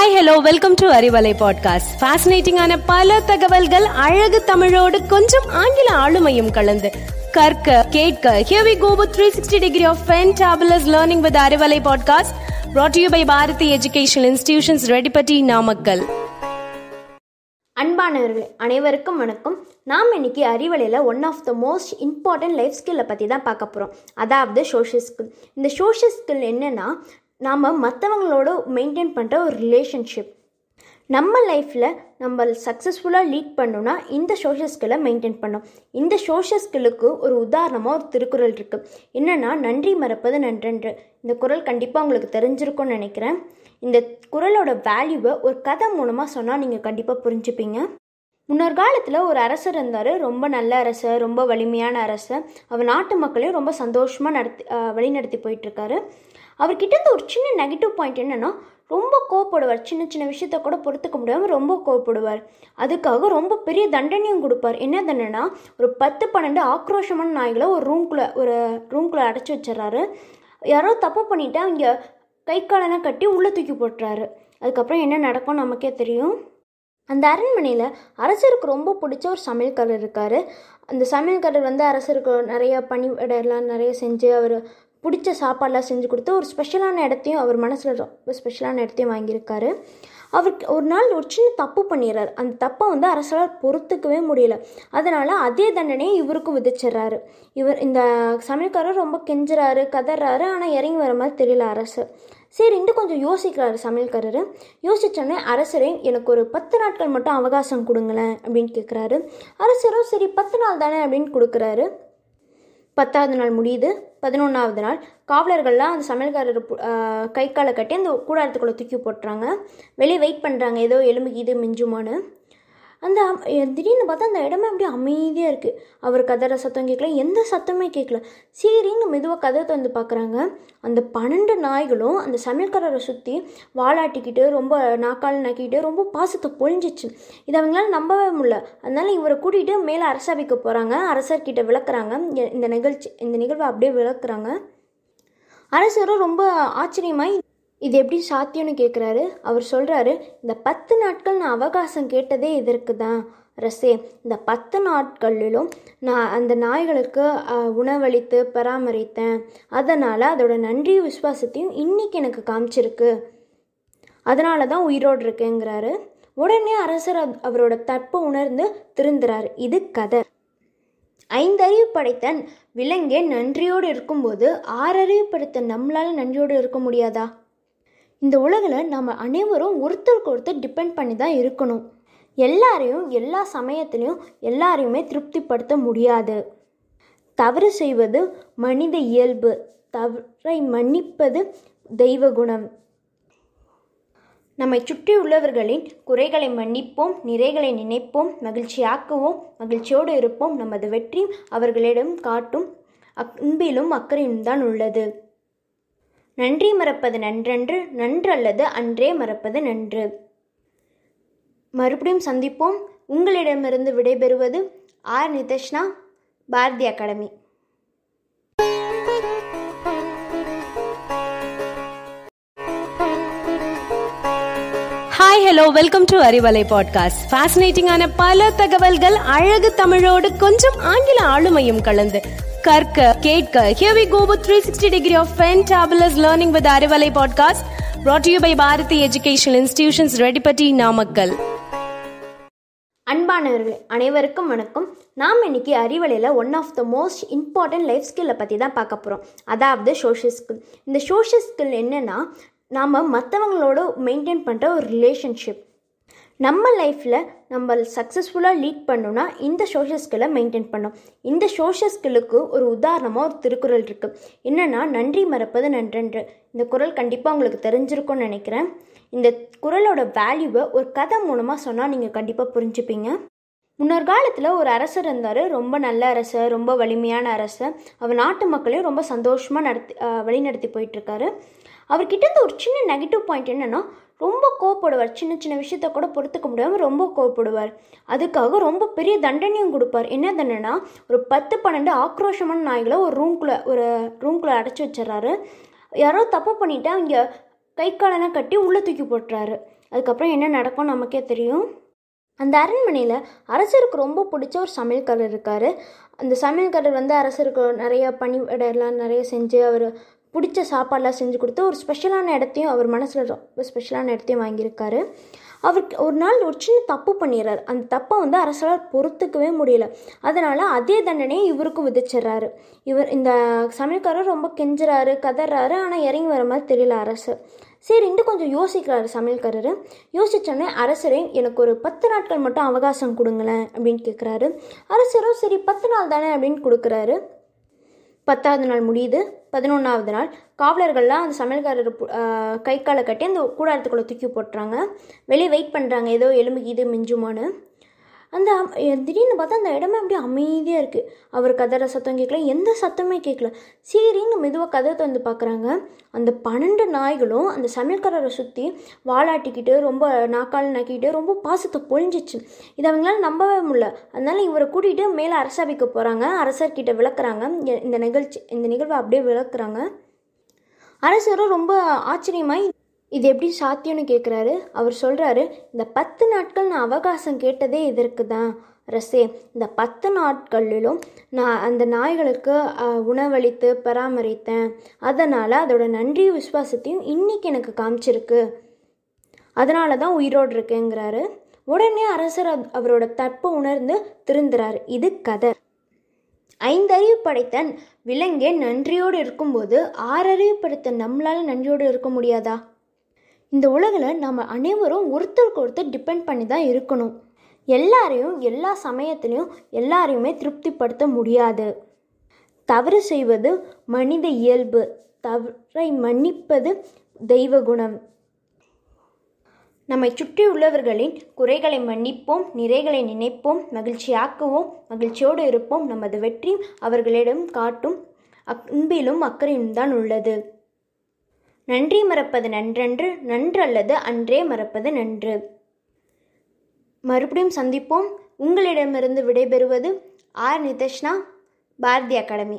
Hi hello welcome to Arivalai podcast ஃபேசினேட்டிங்கான பல தகவல்கள் அழகு தமிழோடு கொஞ்சம் ஆங்கில ஆளுமையும் கலந்து. கற்க கேட்க here we go with 360 degree of fantabulous learning with Arivalai podcast brought to you by Bharathi educational institutions Reddipatti Namakkal அன்பானவர்கள் அனைவருக்கும் வணக்கம். நாம் இன்னைக்கு அறிவலையில் one of the most important life ஸ்கில்லை பற்றி தான் பார்க்க போகிறோம் அதாவது சோஷியல் ஸ்கில் இந்த சோஷியல் ஸ்கில் என்னென்னா நாம் மற்றவங்களோட மெயின்டைன் பண்ணுற ஒரு ரிலேஷன்ஷிப் நம்ம லைஃப்பில் நம்ம சக்ஸஸ்ஃபுல்லாக லீட் பண்ணணும்னா இந்த சோஷியல் ஸ்கில்லை மெயின்டைன் பண்ணோம். இந்த சோஷியல் ஸ்கில்லுக்கு ஒரு உதாரணமாக ஒரு திருக்குறள் இருக்குது என்னென்னா நன்றி மறப்பது நன்றன்று. இந்த குறள் கண்டிப்பாக உங்களுக்கு தெரிஞ்சிருக்கும்னு நினைக்கிறேன். இந்த குறளோட வேல்யூவை ஒரு கதை மூலமாக சொன்னால் நீங்கள் கண்டிப்பாக புரிஞ்சுப்பீங்க. முன்னொரு காலத்தில் ஒரு அரசர் இருந்தார். ரொம்ப நல்ல அரசர் ரொம்ப வலிமையான அரசர். அவர் நாட்டு மக்களையும் ரொம்ப சந்தோஷமாக நடத்தி வழிநடத்தி போயிட்டுருக்காரு. அவர்கிட்ட இருந்து ஒரு சின்ன நெகட்டிவ் பாயிண்ட் என்னென்னா ரொம்ப கோவப்படுவார். சின்ன சின்ன விஷயத்த கூட பொறுத்துக்க முடியாமல் ரொம்ப கோவப்படுவார். அதுக்காக ரொம்ப பெரிய தண்டனையும் கொடுப்பார். என்ன தண்டனைனா ஒரு பத்து பன்னெண்டு ஆக்ரோஷமான நாய்களை ஒரு ரூம்குள்ளே ஒரு ரூம்குள்ளே அடைச்சி வச்சிடறாரு. யாரோ தப்பு பண்ணிவிட்டு அங்கே கை காலெல்லாம் கட்டி உள்ளே தூக்கி போட்டுறாரு. அதுக்கப்புறம் என்ன நடக்கும் நமக்கே தெரியும். அந்த அரண்மனையில் அரசருக்கு ரொம்ப பிடிச்ச ஒரு சமையல்காரர் இருக்கார். அந்த சமையல்காரர் வந்து அரசருக்கு நிறைய பணிவிடையெல்லாம் நிறைய செஞ்சு அவர் பிடிச்ச சாப்பாடெலாம் செஞ்சு கொடுத்து ஒரு ஸ்பெஷலான இடத்தையும் அவர் மனசில் ரொம்ப ஸ்பெஷலான இடத்தையும் வாங்கியிருக்காரு. அவருக்கு ஒரு நாள் ஒரு சின்ன தப்பு பண்ணிடுறாரு. அந்த தப்பை வந்து அரசரால் பொறுத்துக்கவே முடியல. அதனால் அதே தண்டனையை இவருக்கும் விதிச்சிடுறாரு. இவர் இந்த சமையல்காரர் ரொம்ப கெஞ்சுறாரு கதறாரு ஆனால் இறங்கி வர மாதிரி தெரியல அரசு. சரின்ட்டு கொஞ்சம் யோசிக்கிறாரு சமையல்காரர். யோசித்தோடனே அரசரே எனக்கு ஒரு பத்து நாட்கள் மட்டும் அவகாசம் கொடுங்களேன் அப்படின்னு கேட்குறாரு அரசரும் சரி பத்து நாள் தானே அப்படின்னு கொடுக்குறாரு. பத்தாவது நாள் முடியுது. பதினொன்றாவது நாள். காவலர்கள்லாம் அந்த சமையல்காரர் கை காலை கட்டி அந்த கூடாரத்துக்குள்ளே தூக்கி போட்டுறாங்க. வெளியே வெயிட் பண்ணுறாங்க ஏதோ எலும்பு இது மிஞ்சுமான்னு. அந்த திடீர்னு பார்த்தா அந்த இடமே அப்படியே அமைதியாக இருக்குது அவர் கதற சத்தம் கேட்கல எந்த சத்தமே கேட்கல சரின்னு மெதுவாக கதை திறந்து பார்க்குறாங்க அந்த பன்னெண்டு நாய்களும் அந்த சமையல்காரரை சுற்றி வாலாட்டிக்கிட்டு ரொம்ப நாக்கால் நக்கிக்கிட்டு ரொம்ப பாசத்தை பொழிஞ்சிச்சு. இதை அவங்களால நம்பவே முடியல. அதனால இவரை கூட்டிகிட்டு மேலே அரசவைக்கு போகிறாங்க அரசர்கிட்ட விளக்குறாங்க. இந்த நிகழ்ச்சி இந்த நிகழ்வை அப்படியே விளக்குறாங்க. அரசரும் ரொம்ப ஆச்சரியமாய் இது எப்படி சாத்தியம்னு கேட்குறாரு அவர் சொல்கிறாரு இந்த பத்து நாட்கள் நான் அவகாசம் கேட்டதே இதற்கு தான் அரசே இந்த பத்து நாட்களிலும் நான் அந்த நாய்களுக்கு உணவளித்து பராமரித்தேன். அதனால் அதோட நன்றி விசுவாசத்தையும் இன்னைக்கு எனக்கு காமிச்சிருக்கு. அதனால தான் உயிரோடு இருக்கேங்கிறாரு. உடனே அரசர் அவரோட தப்பை உணர்ந்து திருந்துறாரு. இது கதை. ஐந்தறிவு படைத்த விலங்கே நன்றியோடு இருக்கும்போது ஆறறிவு படைத்த நம்மளால் நன்றியோடு இருக்க முடியாதா? இந்த உலகில் நம்ம அனைவரும் ஒருத்தருக்கு ஒருத்தர் டிபெண்ட் பண்ணி தான் இருக்கணும். எல்லாரையும் எல்லா சமயத்துலேயும் எல்லாரையுமே திருப்திப்படுத்த முடியாது. தவறு செய்வது மனித இயல்பு. தவறை மன்னிப்பது தெய்வ குணம். நம்மை சுற்றியுள்ளவர்களின் குறைகளை மன்னிப்போம் நிறைகளை நினைப்போம் மகிழ்ச்சியாக்குவோம் மகிழ்ச்சியோடு இருப்போம். நமது வெற்றி அவர்களிடம் காட்டும் அன்பிலும் அக்கறையும் தான் உள்ளது. நன்றி மறப்பது நன்றன்று நன்றல்லது அன்றே மறப்பது நன்று. மறுபடியும் சந்திப்போம். உங்களிடமிருந்து விடைபெறுவது R. Nithashna Bharathi academy. Hi hello welcome to Arivalai podcast ஃபேசினேட்டிங்கான பல தகவல்கள் அழகு தமிழோடு கொஞ்சம் ஆங்கில ஆளுமையும் கலந்து. கற்க கேட்க. Here we go with 360 degree of fantabulous learning with Arivalai podcast brought to you by Bharathi educational institutions Reddipatti Namakkal அன்பானவர்கள் அனைவருக்கும் வணக்கம். நாம் இன்னைக்கு அறிவலையில் one of the most important life ஸ்கில்லை பற்றி தான் பார்க்க போகிறோம் அதாவது சோஷியல் ஸ்கில் இந்த சோஷியல் ஸ்கில் என்னென்னா நாம் மற்றவங்களோட மெயின்டைன் பண்ணுற ஒரு ரிலேஷன்ஷிப் நம்ம லைஃப்பில் நம்ம சக்ஸஸ்ஃபுல்லாக லீட் பண்ணணும்னா இந்த சோஷியல் ஸ்கில்லை மெயின்டைன் பண்ணோம். இந்த சோஷியல் ஸ்கில்லுக்கு ஒரு உதாரணமாக ஒரு திருக்குறள் இருக்குது என்னென்னா நன்றி மறப்பது நன்றன்று. இந்த குறள் கண்டிப்பாக உங்களுக்கு தெரிஞ்சிருக்கும்னு நினைக்கிறேன். இந்த குறளோட வேல்யூவை ஒரு கதை மூலமாக சொன்னால் நீங்கள் கண்டிப்பாக புரிஞ்சுப்பீங்க. முன்னொரு காலத்தில் ஒரு அரசர் இருந்தார். ரொம்ப நல்ல அரசர் ரொம்ப வலிமையான அரசர். அவர் நாட்டு மக்களையும் ரொம்ப சந்தோஷமாக நடத்தி வழிநடத்தி போயிட்டுருக்காரு. அவர்கிட்ட இருந்து ஒரு சின்ன நெகட்டிவ் பாயிண்ட் என்னென்னா ரொம்ப கோவப்படுவார். சின்ன சின்ன விஷயத்த கூட பொறுத்துக்க முடியாமல் ரொம்ப கோவப்படுவார். அதுக்காக ரொம்ப பெரிய தண்டனையும் கொடுப்பார். என்ன தண்டனைனா ஒரு பத்து பன்னெண்டு ஆக்ரோஷமான நாய்களை ஒரு ரூம்குள்ளே ஒரு ரூம்குள்ளே அடைச்சி வச்சிடறாரு. யாரோ தப்பு பண்ணிவிட்டு அங்கே கை காலெல்லாம் கட்டி உள்ளே தூக்கி போட்டுறாரு. அதுக்கப்புறம் என்ன நடக்கும் நமக்கே தெரியும். அந்த அரண்மனையில் அரசருக்கு ரொம்ப பிடிச்ச ஒரு சமையல்காரர் இருக்கார். அந்த சமையல்காரர் வந்து அரசருக்கு நிறைய பணிவிடையெல்லாம் நிறைய செஞ்சு அவர் பிடிச்ச சாப்பாடெலாம் செஞ்சு கொடுத்து ஒரு ஸ்பெஷலான இடத்தையும் அவர் மனசில் ரொம்ப ஸ்பெஷலான இடத்தையும் வாங்கியிருக்காரு. அவருக்கு ஒரு நாள் ஒரு சின்ன தப்பு பண்ணிடுறாரு. அந்த தப்பை வந்து அரசரால் பொறுத்துக்கவே முடியல. அதனால் அதே தண்டனையை இவருக்கும் விதிச்சிடுறாரு. இவர் இந்த சமையல்காரர் ரொம்ப கெஞ்சுறாரு கதறாரு ஆனால் இறங்கி வர மாதிரி தெரியல அரசு. சரின்ட்டு கொஞ்சம் யோசிக்கிறாரு சமையல்காரர். யோசித்தோடனே அரசரே எனக்கு ஒரு பத்து நாட்கள் மட்டும் அவகாசம் கொடுங்களேன் அப்படின்னு கேட்குறாரு. அரசரும் சரி பத்து நாள் தானே அப்படின்னு கொடுக்குறாரு. பத்தாவது நாள் முடியுது பதினொன்றாவது நாள். காவலர்கள்லாம் அந்த சமையல்காரர் கை காலை கட்டி அந்த கூடாரத்துக்குள்ளே தூக்கி போட்டுறாங்க. வெளியே வெயிட் பண்ணுறாங்க ஏதோ எலும்பு இது மிஞ்சுமான்னு. அந்த திடீர்னு பார்த்தா அந்த இடமே அப்படியே அமைதியாக இருக்குது அவர் கதற சத்தம் கேட்கல எந்த சத்தமே கேட்கல சரின்னு மெதுவாக கதை திறந்து பார்க்குறாங்க அந்த பன்னெண்டு நாய்களும் அந்த சமையல்காரரை சுற்றி வாலாட்டிக்கிட்டு ரொம்ப நாக்கால் நக்கிக்கிட்டு ரொம்ப பாசத்தை பொழிஞ்சிச்சு. இதை அவங்களால நம்பவே முடியல. அதனால இவரை கூட்டிகிட்டு மேலே அரசவைக்கு போகிறாங்க அரசர்கிட்ட விளக்குறாங்க. இந்த நிகழ்ச்சி இந்த நிகழ்வை அப்படியே விளக்குறாங்க. அரசரும் ரொம்ப ஆச்சரியமாய் இது எப்படி சாத்தியம்னு கேட்குறாரு அவர் சொல்கிறாரு இந்த பத்து நாட்கள் நான் அவகாசம் கேட்டதே இதற்கு தான் அரசே இந்த பத்து நாட்களிலும் நான் அந்த நாய்களுக்கு உணவளித்து பராமரித்தேன். அதனால் அதோட நன்றி விசுவாசத்தையும் இன்னைக்கு எனக்கு காமிச்சிருக்கு. அதனால தான் உயிரோடு இருக்கேங்கிறாரு. உடனே அரசர் அவரோட தப்பை உணர்ந்து திருந்துறாரு. இது கதை. ஐந்தறிவு படைத்த விலங்கே நன்றியோடு இருக்கும்போது ஆறறிவு படைத்த நம்மளால நன்றியோடு இருக்க முடியாதா? இந்த உலகில் நம்ம அனைவரும் ஒருத்தருக்கு ஒருத்தர் டிபெண்ட் பண்ணி தான் இருக்கணும். எல்லாரையும் எல்லா சமயத்துலேயும் எல்லாரையுமே திருப்திப்படுத்த முடியாது. தவறு செய்வது மனித இயல்பு. தவறை மன்னிப்பது தெய்வ குணம். நம்மை சுற்றியுள்ளவர்களின் குறைகளை மன்னிப்போம் நிறைகளை நினைப்போம் மகிழ்ச்சியாக்குவோம் மகிழ்ச்சியோடு இருப்போம். நமது வெற்றி அவர்களிடம் காட்டும் அன்பிலும் அக்கறையும் தான் உள்ளது. நன்றி மறப்பது நன்றன்று நன்றல்லது அன்றே மறப்பது நன்று. மறுபடியும் சந்திப்போம். உங்களிடமிருந்து விடைபெறுவது ஆர். நிதஷ்னா பாரதி அகாடமி.